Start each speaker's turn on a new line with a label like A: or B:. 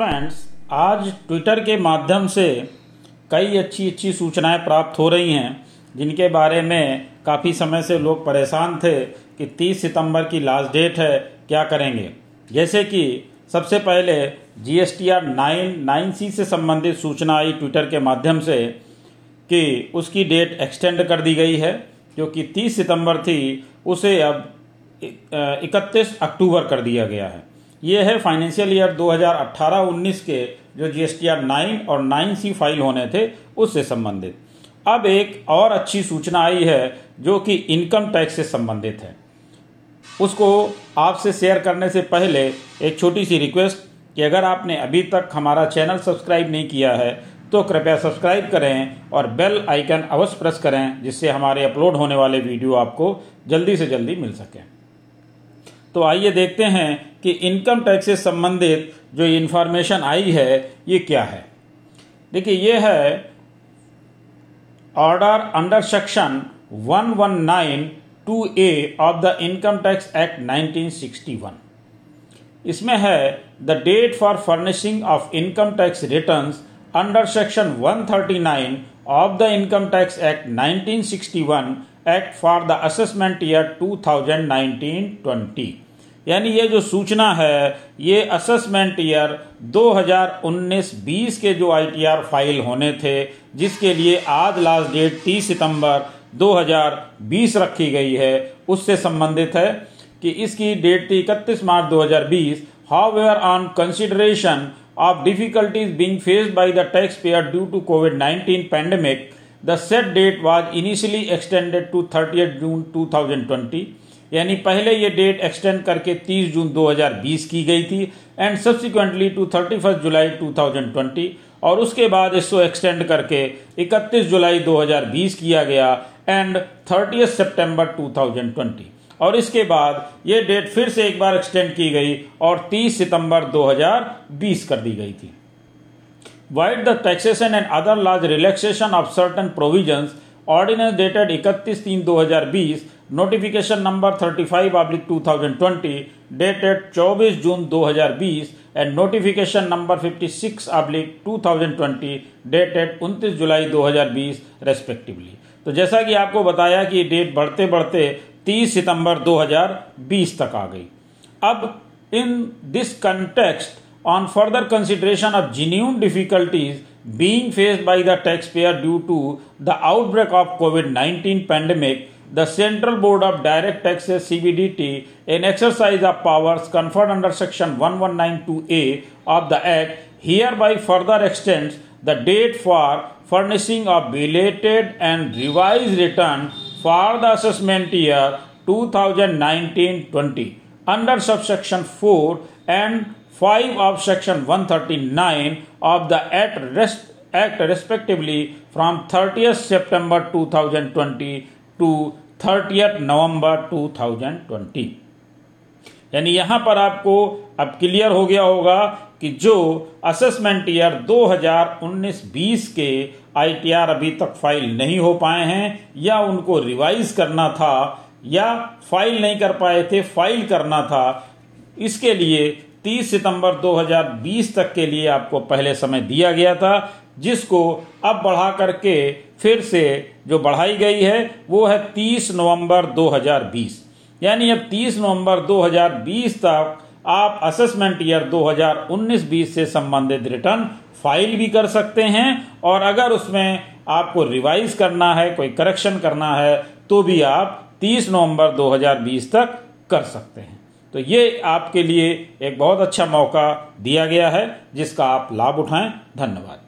A: Friends आज Twitter के माध्यम से कई अच्छी अच्छी सूचनाएँ प्राप्त हो रही हैं, जिनके बारे में काफ़ी समय से लोग परेशान थे कि 30 सितंबर की लास्ट डेट है, क्या करेंगे? जैसे कि सबसे पहले G S T R nine nine C से संबंधित सूचना आई ट्विटर के माध्यम से कि उसकी डेट एक्सटेंड कर दी गई है, जो कि 30 सितंबर थी, उसे अब 31 अक्टूबर कर दिया गया है। ये है फाइनेंशियल ईयर 2018-19 के जो G S T R nine और नाइन सी फ़ाइल होने थे, उससे संबंधित। अब एक और अच्छी सूचना आई है, जो कि इनकम टैक्स से संबंधित है। उसको आपसे शेयर करने से पहले एक छोटी सी रिक्वेस्ट कि अगर आपने अभी तक हमारा चैनल सब्सक्राइब नहीं किया है तो कृपया सब्सक्राइब करें और बेल आइकन अवश्य प्रेस करें, जिससे हमारे अपलोड होने वाले वीडियो आपको जल्दी से जल्दी मिल सकें। तो आइए देखते हैं कि इनकम टैक्स से संबंधित जो इन्फॉर्मेशन आई है, ये क्या है। देखिए, ये है order under section 119 A of the income tax act 1961 इसमें है the date for furnishing of income tax returns under section 139 of the income tax act 1961 act for the assessment year 2019-20 यानी ये जो सूचना है, ये असेसमेंट ईयर 2019-20 के जो आईटीआर फ़ाइल होने थे, जिसके लिए आज लास्ट डेट 30 सितंबर 2020 रखी गई है, उससे संबंधित है कि इसकी डेट थी इकतीस March 2020 however on consideration of difficulties being faced by the tax payer due to Covid 19 pandemic the set date was initially extended to 30 June 2020 यानी पहले ये डेट एक्सटेंड करके 30 जून 2020 की गई थी and subsequently to thirty first July 2020 और उसके बाद इसको एक्सटेंड करके 31 जुलाई 2020 किया गया एंड थर्टी सितंबर 2020 और इसके बाद ये डेट फिर से एक बार एक्सटेंड की गई, और 30 सितंबर 2020 कर दी गई थी। Vide the taxation and other laws relaxation of certain provisions ordinance dated इकतीस तीन 2020 notification number 35 oblique 2020 dated 24 June 2020 and notification number 56 oblique 2020 dated 29 July 2020 respectively तो जैसा कि आपको बताया कि डेट बढ़ते बढ़ते 30 सितंबर 2020 तक आ गई। अब in this context on further consideration of genuine difficulties being faced by the taxpayer due to the outbreak of COVID-19 pandemic, the Central Board of Direct Taxes CBDT, in exercise of powers conferred under Section 1192A of the Act, hereby further extends the date for furnishing of belated and revised return for the assessment year 2019-20 under subsection 4 and 5 of section 139 of the act, rest, act respectively from 30th September 2020 to 30th November 2020 यानी यहाँ पर आपको अब clear हो गया होगा कि जो असेसमेंट ईयर 2019-20 के आईटीआर अभी तक फ़ाइल नहीं हो पाए हैं या उनको रिवाइज करना था या फ़ाइल नहीं कर पाए थे फ़ाइल करना था इसके लिए 30 सितंबर 2020 तक के लिए आपको पहले समय दिया गया था, जिसको अब बढ़ा करके फिर से जो बढ़ाई गई है, वो है 30 नवंबर 2020 यानी अब 30 नवंबर 2020 तक आप असेसमेंट ईयर 2019-20 से संबंधित रिटर्न फ़ाइल भी कर सकते हैं, और अगर उसमें आपको रिवाइज करना है, कोई करेक्शन करना है तो भी आप 30 नवंबर 2020 तक कर सकते हैं। तो ये आपके लिए एक बहुत अच्छा मौका दिया गया है, जिसका आप लाभ उठाएँ। धन्यवाद।